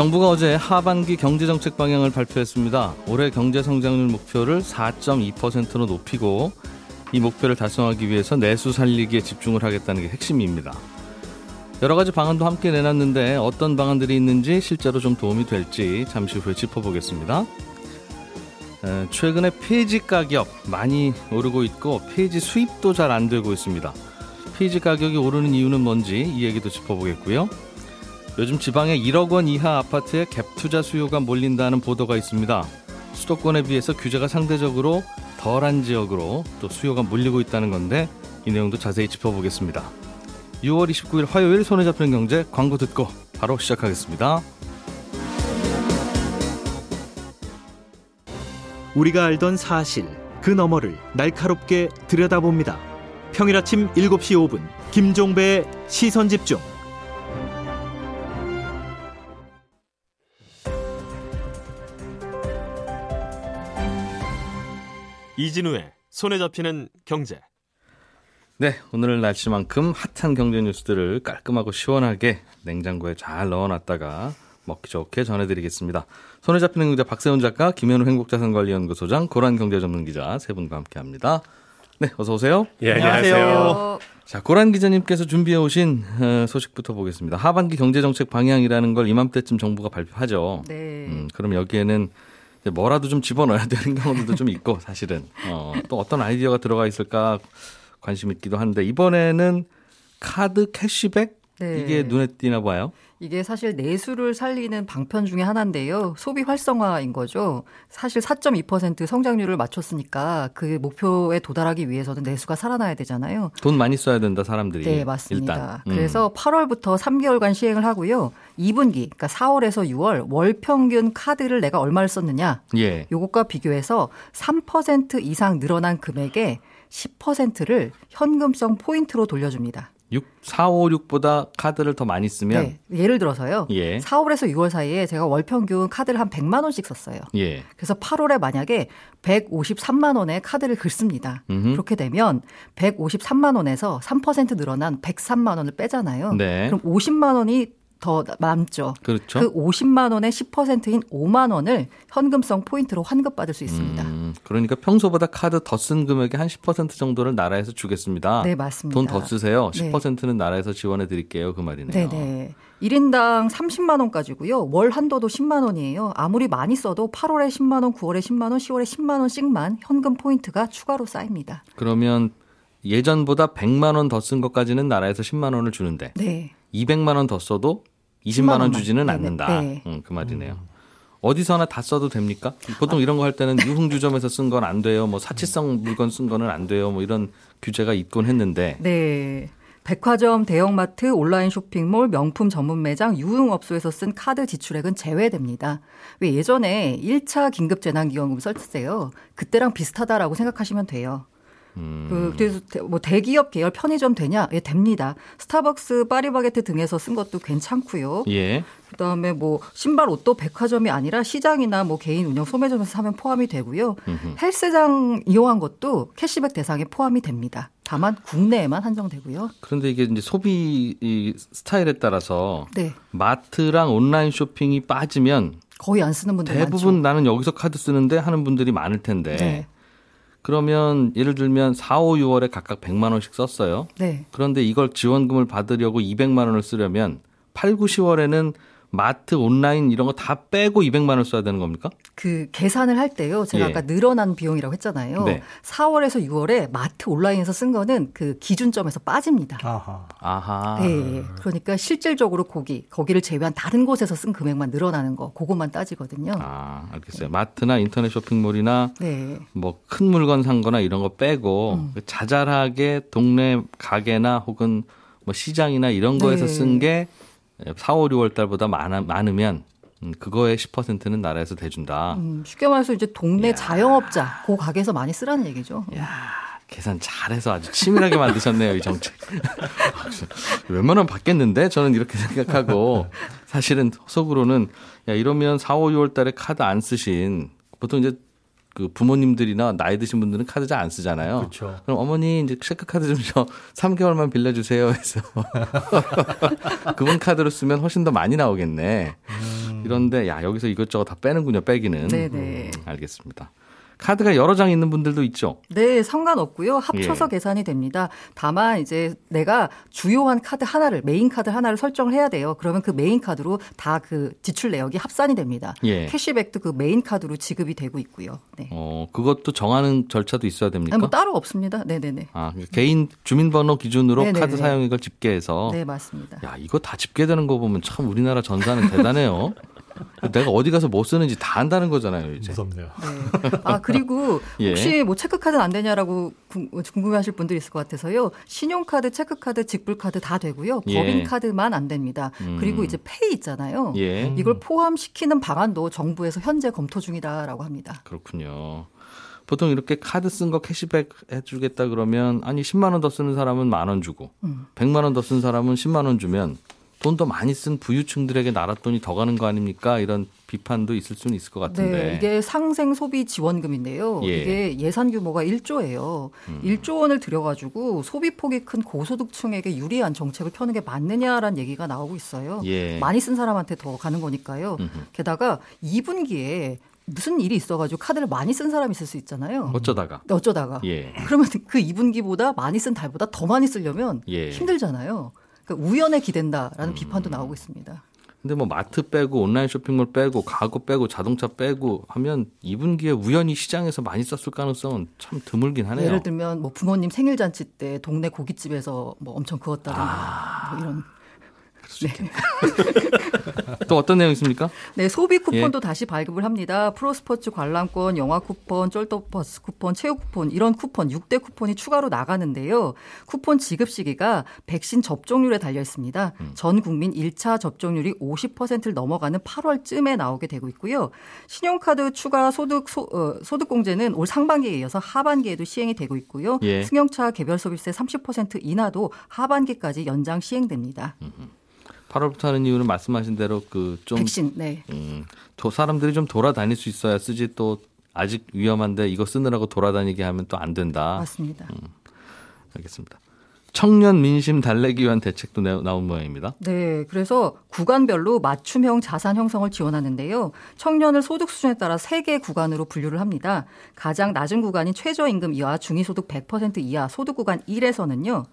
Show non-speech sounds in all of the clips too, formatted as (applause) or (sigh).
정부가 어제 하반기 경제정책 방향을 발표했습니다. 올해 경제 성장률 목표를 4.2%로 높이고 이 목표를 달성하기 위해서 내수 살리기에 집중을 하겠다는 게 핵심입니다. 여러 가지 방안도 함께 내놨는데 어떤 방안들이 있는지 실제로 좀 도움이 될지 잠시 후에 짚어보겠습니다. 최근에 폐지 가격 많이 오르고 있고 폐지 수입도 잘 안 되고 있습니다. 폐지 가격이 오르는 이유는 뭔지 이 얘기도 짚어보겠고요. 요즘 지방에 1억 원 이하 아파트에 갭 투자 수요가 몰린다는 보도가 있습니다. 수도권에 비해서 규제가 상대적으로 덜한 지역으로 또 수요가 몰리고 있다는 건데 이 내용도 자세히 짚어보겠습니다. 6월 29일 화요일 손에 잡히는 경제 광고 듣고 바로 시작하겠습니다. 우리가 알던 사실 그 너머를 날카롭게 들여다봅니다. 평일 아침 7시 5분 김종배의 시선 집중. 이진우의 손에 잡히는 경제. 네, 오늘 날씨만큼 핫한 경제 뉴스들을 깔끔하고 시원하게 냉장고에 잘 넣어놨다가 먹기 좋게 전해드리겠습니다. 손에 잡히는 경제 박세훈 작가, 김현우 행복자산관리연구소장, 고란 경제전문기자 세 분과 함께합니다. 네, 어서 오세요. 예, 안녕하세요. 자, 고란 기자님께서 준비해 오신 어, 소식부터 보겠습니다. 하반기 경제정책 방향이라는 걸 이맘때쯤 정부가 발표하죠. 네. 음, 그럼 여기에는 뭐라도 좀 집어넣어야 되는 경우도 좀 있고 사실은. 어, 또 어떤 아이디어가 들어가 있을까 관심 있기도 한데 이번에는 카드 캐시백 네. 이게 눈에 띄나 봐요. 이게 사실 내수를 살리는 방편 중에 하나인데요. 소비 활성화인 거죠. 사실 4.2% 성장률을 맞췄으니까 그 목표에 도달하기 위해서는 내수가 살아나야 되잖아요. 돈 많이 써야 된다 사람들이. 네, 맞습니다. 일단. 음. 그래서 8월부터 3개월간 시행을 하고요. 2분기, 그러니까 4월에서 6월 월 평균 카드를 내가 얼마를 썼느냐. 예. 요것과 비교해서 3% 이상 늘어난 금액에 10%를 현금성 포인트로 돌려줍니다. 6, 4, 5, 6보다 카드를 더 많이 쓰면 네. 예를 들어서요. 예. 4월에서 6월 사이에 제가 월 평균 카드를 한 100만 원씩 썼어요. 예. 그래서 8월에 만약에 153만 원의 카드를 긁습니다. 음흠. 그렇게 되면 153만 원에서 3% 늘어난 103만 원을 빼잖아요. 네. 그럼 50만 원이 더 남죠. 그렇죠. 그 50만 원의 10%인 5만 원을 현금성 포인트로 환급받을 수 있습니다. 음, 그러니까 평소보다 카드 더 쓴 금액의 한 10% 정도를 나라에서 주겠습니다. 네, 맞습니다. 돈 더 쓰세요. 네. 10%는 나라에서 지원해 드릴게요. 그 말이네요. 네 네. 1인당 30만 원까지고요. 월 한도도 10만 원이에요. 아무리 많이 써도 8월에 10만 원, 9월에 10만 원, 10월에 10만 원씩만 현금 포인트가 추가로 쌓입니다. 그러면 예전보다 100만 원 더 쓴 것까지는 나라에서 10만 원을 주는데 네. 200만 원 더 써도 20만 10만 원. 주지는 네네. 않는다. 네. 음, 그 말이네요. 어디서나 다 써도 됩니까? 보통 이런 거 할 때는 유흥주점에서 쓴 건 안 돼요. 뭐 사치성 물건 쓴 거는 안 돼요. 뭐 이런 규제가 있곤 했는데 네. 백화점, 대형마트, 온라인 쇼핑몰, 명품 전문 매장, 유흥업소에서 쓴 카드 지출액은 제외됩니다. 왜 예전에 1차 긴급재난기금을 썼어요. 그때랑 비슷하다라고 생각하시면 돼요. 음. 그 그래서 대- 뭐 대기업 계열 편의점 되냐? 예, 됩니다. 스타벅스, 파리바게트 등에서 쓴 것도 괜찮고요. 예. 그다음에 뭐 신발 옷도 백화점이 아니라 시장이나 뭐 개인 운영 소매점에서 사면 포함이 되고요. 헬스장 이용한 것도 캐시백 대상에 포함이 됩니다. 다만 국내에만 한정되고요. 그런데 이게 이제 소비 이 스타일에 따라서 네. 마트랑 온라인 쇼핑이 빠지면 거의 안 쓰는 분들 대부분 많죠. 나는 여기서 카드 쓰는데 하는 분들이 많을 텐데 네. 그러면 예를 들면 4, 5, 6월에 각각 100만 원씩 썼어요. 네. 그런데 이걸 지원금을 받으려고 200만 원을 쓰려면 8, 9, 10월에는 마트, 온라인 이런 거 다 빼고 200만 원 써야 되는 겁니까? 그 계산을 할 때요. 제가 예. 아까 늘어난 비용이라고 했잖아요. 네. 4월에서 6월에 마트 온라인에서 쓴 거는 그 기준점에서 빠집니다. 아하. 아하. 네. 그러니까 실질적으로 거기 거기를 제외한 다른 곳에서 쓴 금액만 늘어나는 거 그것만 따지거든요. 아, 알겠어요. 마트나 인터넷 쇼핑몰이나 네. 뭐큰 물건 산 거나 이런 거 빼고 음. 자잘하게 동네 가게나 혹은 뭐 시장이나 이런 거에서 네. 쓴게 4, 5, 6월 달보다 많아, 많으면 음, 그거의 10%는 나라에서 대준다. 음, 쉽게 말해서 이제 동네 이야. 자영업자 그 가게에서 많이 쓰라는 얘기죠. 야 계산 잘해서 아주 치밀하게 만드셨네요, 이 정책. (laughs) 웬만하면 받겠는데? 저는 이렇게 생각하고, 사실은 속으로는, 야, 이러면 4, 5, 6월 달에 카드 안 쓰신, 보통 이제 그 부모님들이나 나이 드신 분들은 카드 잘 안 쓰잖아요. 그렇죠. 그럼 어머니 이제 체크 카드 좀 저 3개월만 (laughs) 빌려 주세요 해서 (laughs) 그분 카드로 쓰면 훨씬 더 많이 나오겠네. 이런데 야 여기서 이것저것 다 빼는군요. 빼기는. 네네. 음, 알겠습니다. 카드가 여러 장 있는 분들도 있죠. 네, 상관없고요. 합쳐서 예. 계산이 됩니다. 다만 이제 내가 주요한 카드 하나를 메인 카드 하나를 설정을 해야 돼요. 그러면 그 메인 카드로 다 그 지출 내역이 합산이 됩니다. 예. 캐시백도 그 메인 카드로 지급이 되고 있고요. 네. 어 그것도 정하는 절차도 있어야 됩니까? 아니, 뭐 따로 없습니다. 네, 네, 네. 아 개인 주민번호 기준으로 네네네. 카드 사용액을 집계해서 네, 맞습니다. 야 이거 다 집계되는 거 보면 참 우리나라 전사는 대단해요. (laughs) 내가 어디 가서 뭐 쓰는지 다 안다는 거잖아요 이제. 무섭네요. 네. 아 그리고 (laughs) 예. 혹시 뭐 체크카드는 안 되냐라고 궁- 궁금해하실 분들이 있을 것 같아서요. 신용카드, 체크카드, 직불카드 다 되고요. 예. 법인카드만 안 됩니다. 음. 그리고 이제 페이 있잖아요. 예. 이걸 포함시키는 방안도 정부에서 현재 검토 중이다라고 합니다. 그렇군요. 보통 이렇게 카드 쓴 거 캐시백 해주겠다 그러면 아니 10만 원 더 쓰는 사람은 만 원 주고 음. 100만 원 더 쓴 사람은 10만 원 주면 돈더 많이 쓴 부유층들에게 나라 돈이 더 가는 거 아닙니까? 이런 비판도 있을 수는 있을 것 같은데. 네, 이게 상생 소비 지원금인데요. 예. 이게 예산 규모가 1조예요. 음. 1조 원을 들여가지고 소비 폭이 큰 고소득층에게 유리한 정책을 펴는 게 맞느냐라는 얘기가 나오고 있어요. 예. 많이 쓴 사람한테 더 가는 거니까요. 음흠. 게다가 2분기에 무슨 일이 있어가지고 카드를 많이 쓴 사람이 있을 수 있잖아요. 어쩌다가 어쩌다가. 예. 그러면 그 2분기보다 많이 쓴 달보다 더 많이 쓰려면 예. 힘들잖아요. 그러니까 우연에 기댄다라는 음. 비판도 나오고 있습니다. 근데 뭐 마트 빼고 온라인 쇼핑몰 빼고 가구 빼고 자동차 빼고 하면 2분기에 우연히 시장에서 많이 썼을 가능성은 참 드물긴 하네요. 예를 들면 뭐 부모님 생일 잔치 때 동네 고깃집에서 뭐 엄청 그었다든가 아. 뭐 이런 (laughs) 또 어떤 내용 있습니까? 네, 소비 쿠폰도 예. 다시 발급을 합니다. 프로스포츠 관람권, 영화 쿠폰, 쩔도버스 쿠폰, 체육 쿠폰 이런 쿠폰 6대 쿠폰이 추가로 나가는데요. 쿠폰 지급 시기가 백신 접종률에 달려 있습니다. 음. 전 국민 1차 접종률이 50%를 넘어가는 8월쯤에 나오게 되고 있고요. 신용카드 추가 소득 소, 어, 소득 공제는 올 상반기에 이어서 하반기에도 시행이 되고 있고요. 예. 승용차 개별 소비세 30% 인하도 하반기까지 연장 시행됩니다. 8월부터 하는 이유는 말씀하신 대로 그좀 백신, 네. 음, 도- 사람들이 좀 돌아다닐 수 있어야 쓰지 또 아직 위험한데 이거 쓰느라고 돌아다니게 하면 또 안 된다. 맞습니다. 알겠습니다. 청년 민심 달래기 위한 대책도 내- 나온 모양입니다. 네, 그래서 구간별로 맞춤형 자산 형성을 지원하는데요. 청년을 소득 수준에 따라 세 개 구간으로 분류를 합니다. 가장 낮은 구간인 최저임금 이하 중위소득 100% 이하 소득 구간 1에서는요.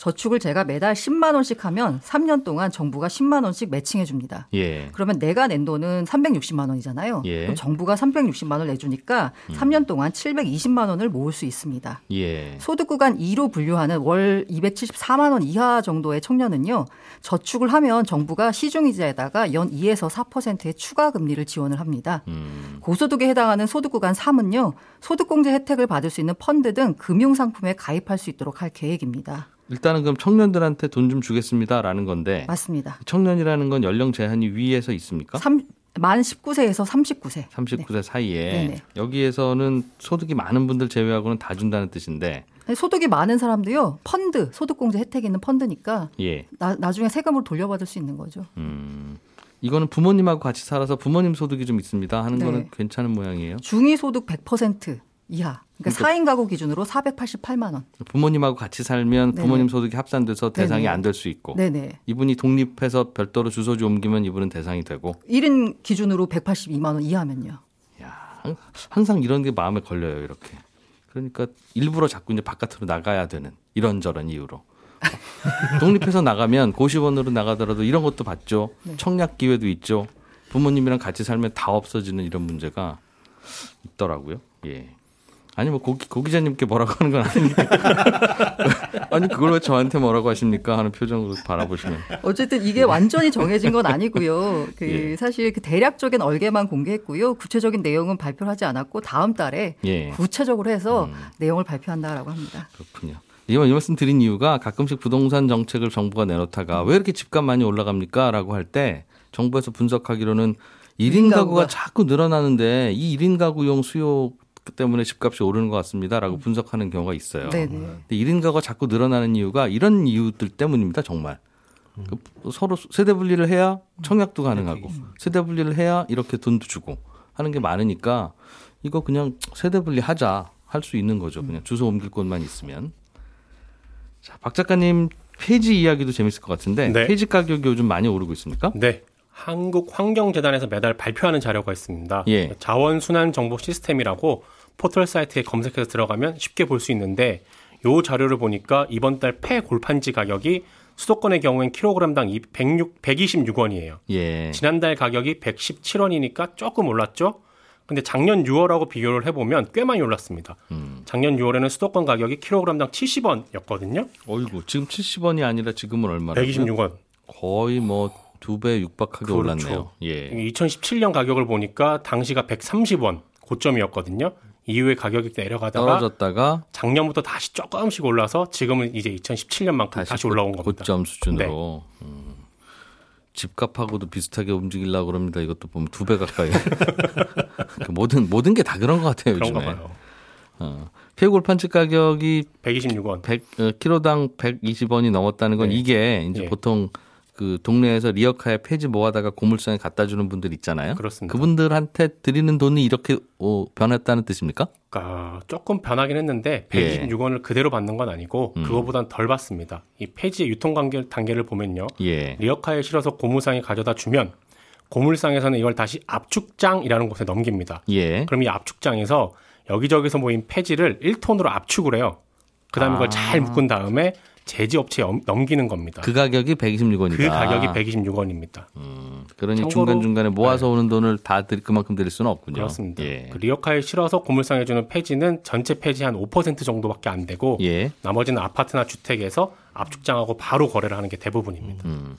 저축을 제가 매달 10만 원씩 하면 3년 동안 정부가 10만 원씩 매칭해 줍니다. 예. 그러면 내가 낸 돈은 360만 원이잖아요. 예. 음. 그럼 정부가 360만 원을 내주니까 3년 동안 720만 원을 모을 수 있습니다. 예. 소득 구간 2로 분류하는 월 274만 원 이하 정도의 청년은요. 저축을 하면 정부가 시중이자에다가 연 2에서 4%의 추가 금리를 지원을 합니다. 음. 고소득에 해당하는 소득 구간 3은요. 소득공제 혜택을 받을 수 있는 펀드 등 금융 상품에 가입할 수 있도록 할 계획입니다. 일단은 그럼 청년들한테 돈 좀 주겠습니다라는 건데 맞습니다. 청년이라는 건 연령 제한이 위에서 있습니까? 삼, 만 19세에서 39세. 39세 사이에 네네. 여기에서는 소득이 많은 분들 제외하고는 다 준다는 뜻인데 네, 소득이 많은 사람도요. 펀드, 소득공제 혜택이 있는 펀드니까 예. 나, 나중에 세금으로 돌려받을 수 있는 거죠. 음. 이거는 부모님하고 같이 살아서 부모님 소득이 좀 있습니다 하는 네. 거는 괜찮은 모양이에요. 중위 소득 100% 이하. 그러니까 그러니까- 4인 가구 기준으로 488만 원. 부모님하고 같이 살면 네네. 부모님 소득이 합산돼서 대상이. 안 될 수 있고 네네. 이분이 독립해서 별도로 주소지 옮기면 이분은 대상이 되고 1인 기준으로 182만 원 이하면요. 야, 항- 항상 이런 게 마음에 걸려요 이렇게. 그러니까 일부러 자꾸 이제 바깥으로 나가야 되는 이런저런 이유로. (laughs) 독립해서 나가면 고시원으로 나가더라도 이런 것도 받죠. 네. 청약 기회도 있죠. 부모님이랑 같이 살면 다 없어지는 이런 문제가 있더라고요. 예. 아니 뭐 고, 고 기자님께 뭐라고 하는 건 아니니까. (laughs) 아니 그걸 왜 저한테 뭐라고 하십니까 하는 표정으로 바라보시면 어쨌든 이게 완전히 정해진 건 아니고요. 그 예. 사실 그 대략적인 얼개만 공개했고요. 구체적인 내용은 발표를 하지 않았고 다음 달에 예. 구체적으로 해서 음. 내용을 발표한다라고 합니다. 그렇군요. 이번 이 말씀 드린 이유가 가끔씩 부동산 정책을 정부가 내놓다가 왜 이렇게 집값 많이 올라갑니까? 라고 할 때 정부에서 분석하기로는 1인 가구가. 가구가 자꾸 늘어나는데 이 1인 가구용 수요 때문에 집값이 오르는 것 같습니다라고 분석하는 경우가 있어요. 네네. 근데 1인 가구가 자꾸 늘어나는 이유가 이런 이유들 때문입니다, 정말. 그 서로 세대 분리를 해야 청약도 가능하고 세대 분리를 해야 이렇게 돈도 주고 하는 게 많으니까 이거 그냥 세대 분리 하자 할 수 있는 거죠. 그냥 주소 옮길 곳만 있으면. 자, 박 작가님 폐지 이야기도 재밌을 것 같은데 네. 폐지 가격이 요즘 많이 오르고 있습니까? 네. 한국환경재단에서 매달 발표하는 자료가 있습니다. 예. 자원순환정보 시스템이라고 포털 사이트에 검색해서 들어가면 쉽게 볼 수 있는데 요 자료를 보니까 이번 달 폐 골판지 가격이 수도권의 경우엔 킬로그램당 106, 126원이에요. 예. 지난달 가격이 117원이니까 조금 올랐죠? 근데 작년 6월하고 비교를 해보면 꽤 많이 올랐습니다. 음. 작년 6월에는 수도권 가격이 킬로그램당 70원이었거든요. 어이구, 지금 70원이 아니라 지금은 얼마라고요? 126원. 거의 뭐 두 배 육박하게 그렇죠. 올랐네요. 예. 2017년 가격을 보니까 당시가 130원 고점이었거든요. 이후에 가격이 내려가다가 떨어졌다가 작년부터 다시 조금씩 올라서 지금은 이제 2017년만큼 다시, 다시, 올라온 고- 겁니다. 고점 수준으로. 음. 집값하고도 비슷하게 움직이려고 그럽니다. 이것도 보면 두 배 가까이. (laughs) 그 모든 모든 게 다 그런 것 같아요. 그런가 요즘에. 봐요. 어. 폐골판치 가격이 126원. 100 어, 키로당 120원이 넘었다는 건 네. 이게 이제 예. 보통 그 동네에서 리어카에 폐지 모아다가 고물상에 갖다 주는 분들 있잖아요. 그렇습니다. 그분들한테 드리는 돈이 이렇게 어, 변했다는 뜻입니까? 그러니까 조금 변하긴 했는데 예. 126원을 그대로 받는 건 아니고 음. 그거보단 덜 받습니다. 이 폐지의 유통 단계, 단계를 보면요. 예. 리어카에 실어서 고물상에 가져다 주면 고물상에서는 이걸 다시 압축장이라는 곳에 넘깁니다. 예. 그럼 이 압축장에서 여기저기서 모인 폐지를 1톤으로 압축을 해요. 그다음에 아. 이걸 잘 묶은 다음에 제지업체에 엄- 넘기는 겁니다. 그 가격이 126원이다. 그 가격이 126원입니다. 음, 그러니 참고로- 중간 중간에 모아서 오는 돈을 다 드릴 그만큼 드릴 수는 없군요. 그렇습니다. 예. 그 리어카에 실어서 고물상에 주는 폐지는 전체 폐지 한 5% 정도밖에 안 되고 예. 나머지는 아파트나 주택에서 압축장하고 바로 거래를 하는 게 대부분입니다. 음.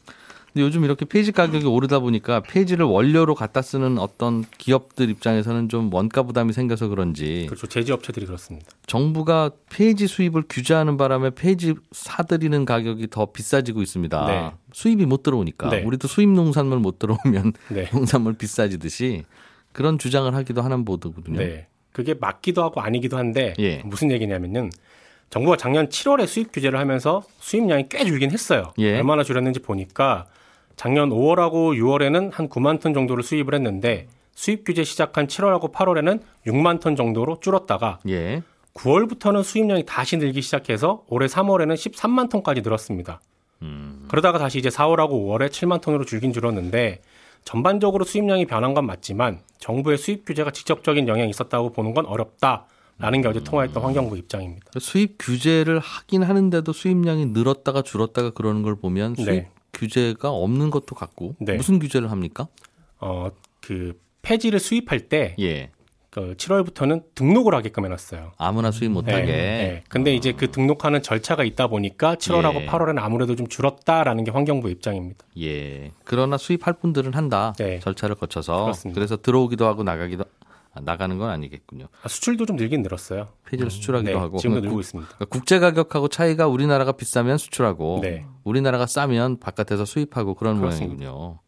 근데 요즘 이렇게 폐지 가격이 오르다 보니까 폐지를 원료로 갖다 쓰는 어떤 기업들 입장에서는 좀 원가 부담이 생겨서 그런지 그렇죠. 제지 업체들이 그렇습니다. 정부가 폐지 수입을 규제하는 바람에 폐지 사들이는 가격이 더 비싸지고 있습니다. 네. 수입이 못 들어오니까 네. 우리도 수입 농산물 못 들어오면 네. (laughs) 농산물 비싸지듯이 그런 주장을 하기도 하는 보도거든요. 네. 그게 맞기도 하고 아니기도 한데 예. 무슨 얘기냐면은 정부가 작년 7월에 수입 규제를 하면서 수입량이 꽤 줄긴 했어요. 예. 얼마나 줄였는지 보니까 작년 5월하고 6월에는 한 9만 톤 정도를 수입을 했는데 수입 규제 시작한 7월하고 8월에는 6만 톤 정도로 줄었다가 예. 9월부터는 수입량이 다시 늘기 시작해서 올해 3월에는 13만 톤까지 늘었습니다. 음. 그러다가 다시 이제 4월하고 5월에 7만 톤으로 줄긴 줄었는데 전반적으로 수입량이 변한 건 맞지만 정부의 수입 규제가 직접적인 영향이 있었다고 보는 건 어렵다 라는 게 어제 통화했던 환경부 입장입니다. 수입 규제를 하긴 하는데도 수입량이 늘었다가 줄었다가 그러는 걸 보면 수입 네. 규제가 없는 것도 같고 네. 무슨 규제를 합니까? 어, 그 폐지를 수입할 때 예. 그 7월부터는 등록을 하게끔 해놨어요. 아무나 수입 못하게. 네, 네. 근데 이제 그 등록하는 절차가 있다 보니까 7월하고 예. 8월에는 아무래도 좀 줄었다라는 게 환경부 입장입니다. 예. 그러나 수입할 분들은 한다. 네. 절차를 거쳐서. 그렇습니다. 그래서 들어오기도 하고 나가기도 아, 나가는 건 아니겠군요. 아, 수출도 좀 늘긴 늘었어요. 폐지를 수출하기도 네, 하고. 지금도 그러니까 늘고 국- 있습니다. 그러니까 국제 가격하고 차이가 우리나라가 비싸면 수출하고 네. 우리나라가 싸면 바깥에서 수입하고 그런 그렇습니다. 모양이군요.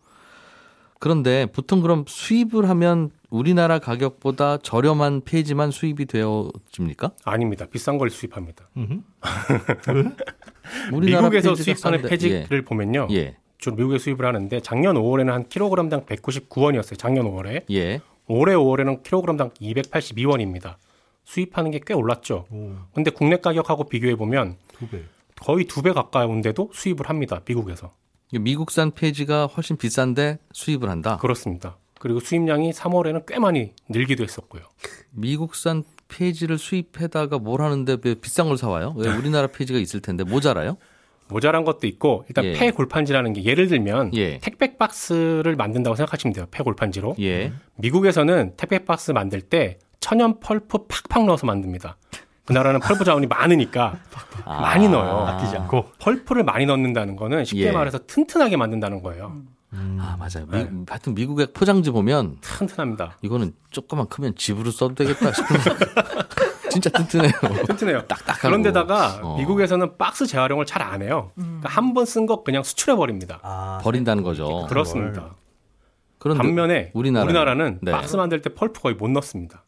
그런데 보통 그럼 수입을 하면 우리나라 가격보다 저렴한 폐지만 수입이 되어집니까? 아닙니다. 비싼 걸 수입합니다. (laughs) 우리나라 미국에서 수입하는 싼데- 폐지를 보면요. 예. 예. 주로 미국에 수입을 하는데 작년 5월에는 한 킬로그램당 199원이었어요. 작년 5월에. 예. 올해 5월에는 킬로그램당 282원입니다. 수입하는 게 꽤 올랐죠. 근데 국내 가격하고 비교해 보면 거의 두 배 가까운데도 수입을 합니다. 미국에서. 미국산 폐지가 훨씬 비싼데 수입을 한다. 그렇습니다. 그리고 수입량이 3월에는 꽤 많이 늘기도 했었고요. 미국산 폐지를 수입해다가 뭘 하는데 왜 비싼 걸 사와요? 왜 (laughs) 우리나라 폐지가 있을 텐데 모자라요? 모자란 것도 있고 일단 예. 폐 골판지라는 게 예를 들면 예. 택배 박스를 만든다고 생각하시면 돼요. 폐 골판지로. 예. 미국에서는 택배 박스 만들 때 천연 펄프 팍팍 넣어서 만듭니다. 그 나라는 펄프 자원이 많으니까 많이 넣어요. 아끼지 않고. 펄프를 많이 넣는다는 거는 쉽게 예. 말해서 튼튼하게 만든다는 거예요. 아 맞아요. 네. 미, 하여튼 미국의 포장지 보면 튼튼합니다. 이거는 조금만 크면 집으로 써도 되겠다 싶은 (laughs) 진짜 튼튼해요. (laughs) 튼튼해요. 딱딱하고. 그런데다가 어. 미국에서는 박스 재활용을 잘 안 해요. 그러니까 한 번 쓴 거 그냥 수출해 버립니다. 버린다는 거죠. 그렇습니다. 그런데 반면에 우리나라는? 우리나라는, 네. 박스 만들 때 펄프 거의 못 넣습니다.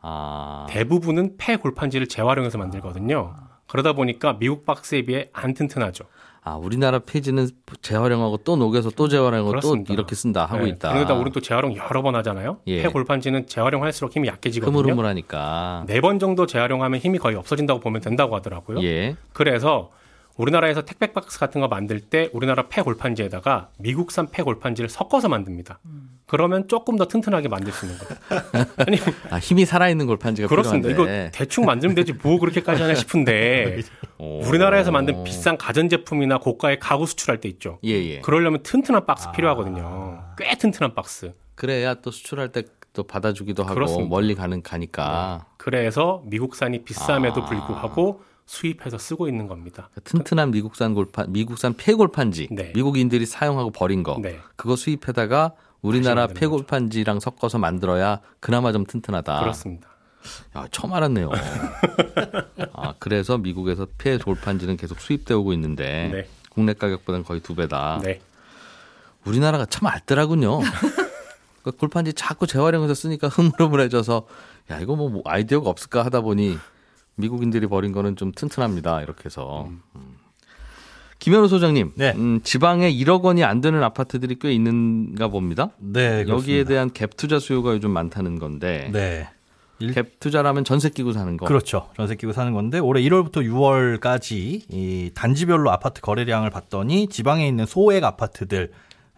아, 대부분은 폐 골판지를 재활용해서 만들거든요. 그러다 보니까 미국 박스에 비해 안 튼튼하죠. 아 우리나라 페이지는 재활용하고 또 녹여서 또 재활용하고 그렇습니다. 또 이렇게 쓴다 하고 네. 있다. 그러다 우리는 또 재활용 여러 번 하잖아요. 예. 폐 골판지는 재활용할수록 힘이 약해지거든요. 흐물흐물하니까. 네 번 정도 재활용하면 힘이 거의 없어진다고 보면 된다고 하더라고요. 예. 그래서 우리나라에서 택배 박스 같은 거 만들 때 우리나라 폐 골판지에다가 미국산 폐 골판지를 섞어서 만듭니다. 그러면 조금 더 튼튼하게 만들 수 있는 거예요. (laughs) 아니 아 힘이 살아있는 골판지가 그렇습니다. 필요한데. 이거 대충 만들면 되지 뭐 그렇게까지 하냐 싶은데 오. 우리나라에서 만든 비싼 가전 제품이나 고가의 가구 수출할 때 있죠. 예 예. 그러려면 튼튼한 박스 필요하거든요. 꽤 튼튼한 박스. 그래야 또 수출할 때 또 받아주기도 하고 그렇습니다. 멀리 가는 가니까 그래서 미국산이 비쌈에도 아. 불구하고 수입해서 쓰고 있는 겁니다. 튼튼한 미국산 골판, 미국산 폐골판지, 네. 미국인들이 사용하고 버린 거, 네. 그거 수입해다가 우리나라 폐골판지랑 섞어서 만들어야 그나마 좀 튼튼하다. 그렇습니다. 야, 처음 알았네요. (laughs) 아, 그래서 미국에서 폐골판지는 계속 수입돼 오고 있는데 네. 국내 가격보다는 거의 두 배다. 네. 우리나라가 참 알더라군요. (laughs) 그 골판지 자꾸 재활용해서 쓰니까 흐물흐물해져서 야 이거 뭐 아이디어가 없을까 하다 보니 미국인들이 버린 거는 좀 튼튼합니다. 이렇게 해서 음. 김현우 소장님, 네. 음, 지방에 1억 원이 안 되는 아파트들이 꽤 있는가 봅니다. 네, 여기에 그렇습니다. 대한 갭 투자 수요가 요즘 많다는 건데 네. 일- 갭 투자라면 전세 끼고 사는 거. 그렇죠. 전세 끼고 사는 건데 올해 1월부터 6월까지 이 단지별로 아파트 거래량을 봤더니 지방에 있는 소액 아파트들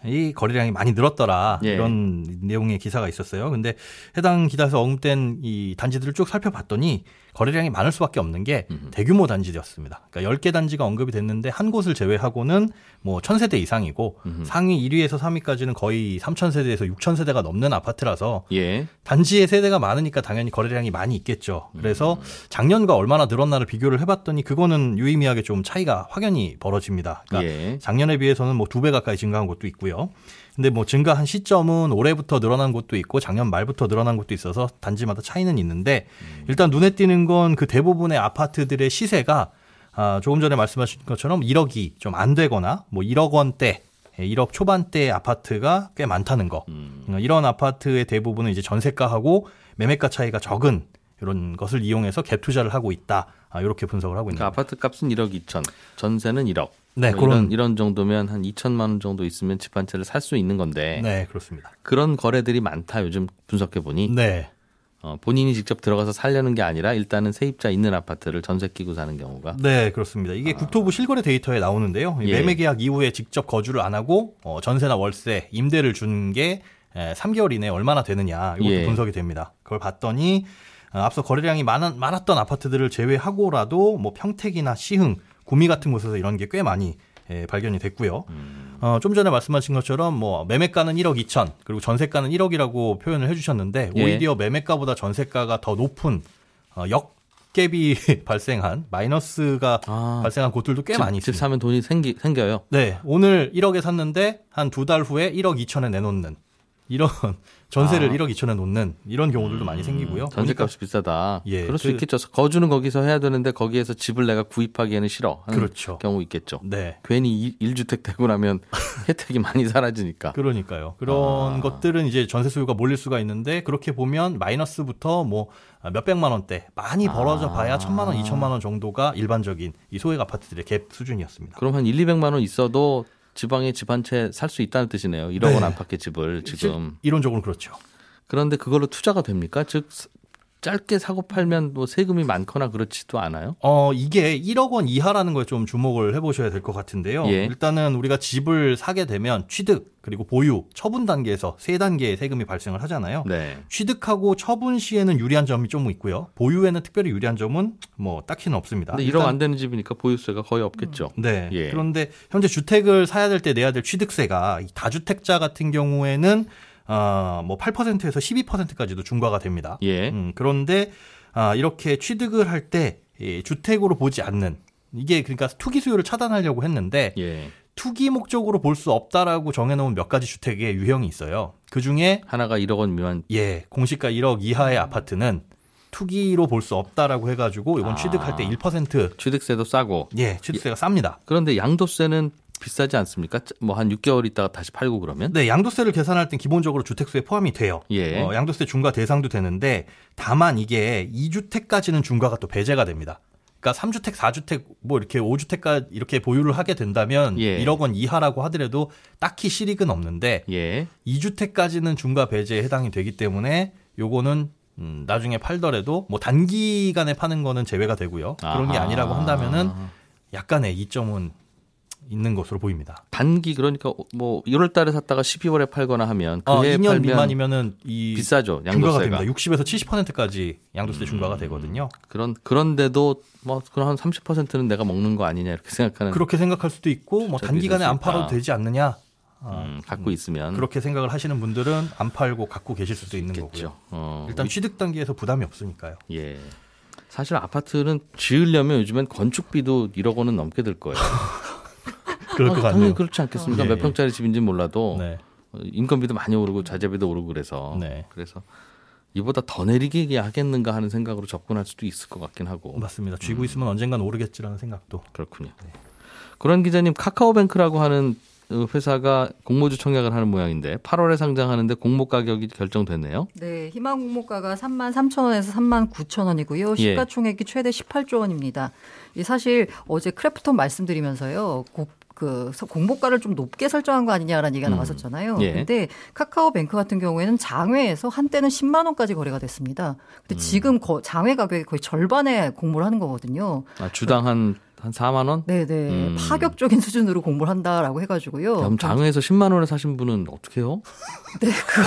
이 거래량이 많이 늘었더라 예. 이런 내용의 기사가 있었어요. 근데 해당 기사에서 언급된 이 단지들을 쭉 살펴봤더니 거래량이 많을 수밖에 없는 게 대규모 단지였습니다. 그러니까 10개 단지가 언급이 됐는데 한 곳을 제외하고는 뭐 1000세대 이상이고 상위 1위에서 3위까지는 거의 3000세대에서 6000세대가 넘는 아파트라서 예. 단지의 세대가 많으니까 당연히 거래량이 많이 있겠죠. 그래서 작년과 얼마나 늘었나를 비교를 해 봤더니 그거는 유의미하게 좀 차이가 확연히 벌어집니다. 그러니까 예. 작년에 비해서는 뭐 두 배 가까이 증가한 곳도 있고요. 근데 뭐 증가한 시점은 올해부터 늘어난 곳도 있고 작년 말부터 늘어난 곳도 있어서 단지마다 차이는 있는데 일단 눈에 띄는 건 그 대부분의 아파트들의 시세가 아, 조금 전에 말씀하신 것처럼 1억이 좀 안 되거나 뭐 1억 원대, 예, 1억 초반대 아파트가 꽤 많다는 거. 어, 이런 아파트의 대부분은 이제 전세가하고 매매가 차이가 적은 이런 것을 이용해서 갭 투자를 하고 있다. 아, 이렇게 분석을 하고 있는 그러니까 거 아파트 값은 1억 2천, 전세는 1억. 네, 뭐 이런, 그런- 이런 정도면 한 2천만 원 정도 있으면 집 한 채를 살 수 있는 건데 네, 그렇습니다. 그런 거래들이 많다 요즘 분석해 보니 네. 어, 본인이 직접 들어가서 살려는 게 아니라 일단은 세입자 있는 아파트를 전세 끼고 사는 경우가 네, 그렇습니다. 이게 국토부 실거래 데이터에 나오는데요. 이 예. 매매 계약 이후에 직접 거주를 안 하고 어, 전세나 월세, 임대를 준 게 3개월 이내에 얼마나 되느냐 이것도 예. 분석이 됩니다. 그걸 봤더니 어, 앞서 거래량이 많, 많았던 아파트들을 제외하고라도 뭐 평택이나 시흥, 구미 같은 곳에서 이런 게 꽤 많이 예, 발견이 됐고요. 어, 좀 전에 말씀하신 것처럼 뭐 매매가는 1억 2천 그리고 전세가는 1억이라고 표현을 해주셨는데 예. 오히려 매매가보다 전세가가 더 높은 어, 역 갭이 (laughs) 발생한 마이너스가 아. 발생한 곳들도 꽤 집, 많이 집 있습니다. 사면 돈이 생기, 생겨요. 네, 오늘 1억에 샀는데 한 두 달 후에 1억 2천에 내놓는 이런 전세를 아. 1억 2천에 놓는 이런 경우들도 많이 생기고요. 전세값이 비싸다. 예, 그럴 수 그- 있겠죠. 거주는 거기서 해야 되는데 거기에서 집을 내가 구입하기에는 싫어. 그렇죠. 경우 있겠죠. 네. 괜히 1주택 되고 나면 (laughs) 혜택이 많이 사라지니까. 그러니까요. 그런 아. 것들은 이제 전세 수요가 몰릴 수가 있는데 그렇게 보면 마이너스부터 뭐 몇백만 원대 많이 벌어져 봐야 아. 천만 원, 이천만 원 정도가 일반적인 이 소액 아파트들의 갭 수준이었습니다. 그럼 한 1, 200만 원 있어도 지방에 집 한 채 살 수 있다는 뜻이네요. 1억 원 네. 안팎의 집을 지금. 이론적으로 그렇죠. 그런데 그걸로 투자가 됩니까? 즉 짧게 사고 팔면 뭐 세금이 많거나 그렇지도 않아요? 어, 이게 1억 원 이하라는 거에 좀 주목을 해보셔야 될 것 같은데요. 예. 일단은 우리가 집을 사게 되면 취득, 그리고 보유, 처분 단계에서 세 단계의 세금이 발생을 하잖아요. 네. 취득하고 처분 시에는 유리한 점이 좀 있고요. 보유에는 특별히 유리한 점은 뭐 딱히는 없습니다. 근데 1억 안 되는 집이니까 보유세가 거의 없겠죠. 네. 예. 그런데 현재 주택을 사야 될 때 내야 될 취득세가 이 다주택자 같은 경우에는 어, 뭐 8%에서 12%까지도 중과가 됩니다. 예. 음, 그런데 아, 이렇게 취득을 할 때 주택으로 보지 않는 이게 그러니까 투기 수요를 차단하려고 했는데 예. 투기 목적으로 볼 수 없다라고 정해놓은 몇 가지 주택의 유형이 있어요. 그 중에 하나가 1억 원 미만 예 공시가 1억 이하의 아파트는 투기로 볼 수 없다라고 해가지고 이건 아. 취득할 때 1% 취득세도 싸고 예 취득세가 쌉니다. 그런데 양도세는 비싸지 않습니까? 뭐 한 6개월 있다가 다시 팔고 그러면? 네, 양도세를 계산할 땐 기본적으로 주택수에 포함이 돼요. 예. 어, 양도세 중과 대상도 되는데 다만 이게 2주택까지는 중과가 또 배제가 됩니다. 그러니까 3주택, 4주택, 뭐 이렇게 5주택까지 이렇게 보유를 하게 된다면 예. 1억 원 이하라고 하더라도 딱히 실익은 없는데 예. 2주택까지는 중과 배제에 해당이 되기 때문에 요거는 음, 나중에 팔더라도 뭐 단기간에 파는 거는 제외가 되고요. 그런 게. 아니라고 한다면은 약간의 이점은 있는 것으로 보입니다. 단기 그러니까 뭐 1월 달에 샀다가 12월에 팔거나 하면 어, 그해 2년 팔면 미만이면은 이 비싸죠. 중과가 양도세가. 됩니다. 60에서 70%까지 양도세 중과가 되거든요. 그런 그런데도 뭐 그런 한 30%는 내가 먹는 거 아니냐 이렇게 생각하는 그렇게 생각할 수도 있고 뭐 단기간에 안. 팔아도 되지 않느냐. 어, 음, 갖고 있으면 그렇게 생각을 하시는 분들은 안 팔고 갖고 계실 수도 있는 있겠죠. 거고요. 어, 일단 취득 단계에서 부담이 없으니까요. 예. 사실 아파트는 지으려면 요즘엔 건축비도 1억 원은 넘게 들 거예요. (laughs) 그럴 아, 것 당연히 같네요. 그렇지 않겠습니까? 예, 몇 예. 평짜리 집인지 몰라도 네. 어, 인건비도 많이 오르고 자재비도 오르고 그래서 네. 그래서 이보다 더 내리게 하겠는가 하는 생각으로 접근할 수도 있을 것 같긴 하고 맞습니다. 쥐고 있으면 언젠간 오르겠지라는 생각도. 그렇군요. 그런 기자님 카카오뱅크라고 하는 어, 회사가 공모주 청약을 하는 모양인데 8월에 상장하는데 공모 가격이 결정됐네요. 네, 희망 공모가가 3만 3천 원에서 3만 9천 원이고요. 예. 시가총액이 최대 18조 원입니다. 이 사실 어제 크래프톤 말씀드리면서요. 고- 그 서- 공모가를 좀 높게 설정한 거 아니냐라는 얘기가 음. 나왔었잖아요. 예. 근데 카카오뱅크 같은 경우에는 장외에서 한때는 10만 원까지 거래가 됐습니다. 음. 근데 지금 거- 장외 가격이 거의 절반에 공모를 하는 거거든요. 아, 주당 한, 한 4만 원? 네, 네. 음. 파격적인 수준으로 공모를 한다라고 해 가지고요. 그럼 장외에서 10만 원에 사신 분은 어떻게 해요? (laughs) 네, 그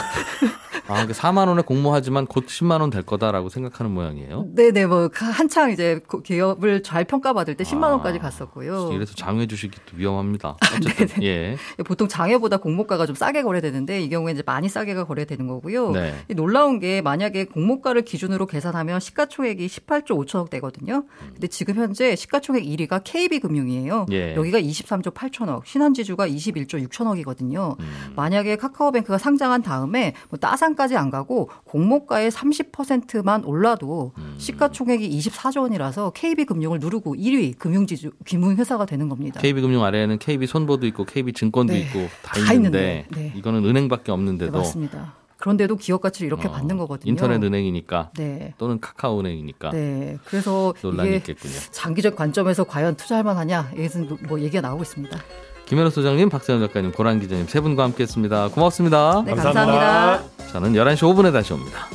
아, 그 4만 원에 공모하지만 곧 10만 원 될 거다라고 생각하는 모양이에요. 네네 뭐 한창 이제 그 기업을 잘 평가받을 때 10만 아, 원까지 갔었고요. 이래서 장외 주식이 또 위험합니다. 아, (laughs) 어쨌든 예. 보통 장외보다 공모가가 좀 싸게 거래되는데 이 경우에 이제 많이 싸게가 거래되는 거고요. 네. 이 놀라운 게 만약에 공모가를 기준으로 계산하면 시가총액이 18조 5천억 대거든요. 근데 지금 현재 시가총액 1위 가 KB금융이에요. 예. 여기가 23조 8천억, 신한지주가 21조 6천억이거든요. 음. 만약에 카카오뱅크가 상장한 다음에 뭐 따상까지 안 가고 공모가의 30%만 올라도 음. 시가총액이 24조 원이라서 KB금융을 누르고 1위 금융지주 금융회사가 되는 겁니다. KB금융 아래에는 KB 손보도 있고 KB 증권도 네. 있고 다, 다 있는데, 있는데, 네. 이거는 은행밖에 네, 없는데도 맞습니다. 그런데도 기업 가치를 이렇게 어, 받는 거거든요. 인터넷 은행이니까 네. 또는 카카오 은행이니까 네. 그래서 논란이 이게 있겠군요. 장기적 관점에서 과연 투자할 만하냐? 여기서 뭐 얘기가 나오고 있습니다. 김현우 소장님, 박세현 작가님, 고란 기자님 세 분과 함께했습니다. 고맙습니다. 네, 감사합니다. 감사합니다. 저는 11시 5분에 다시 옵니다.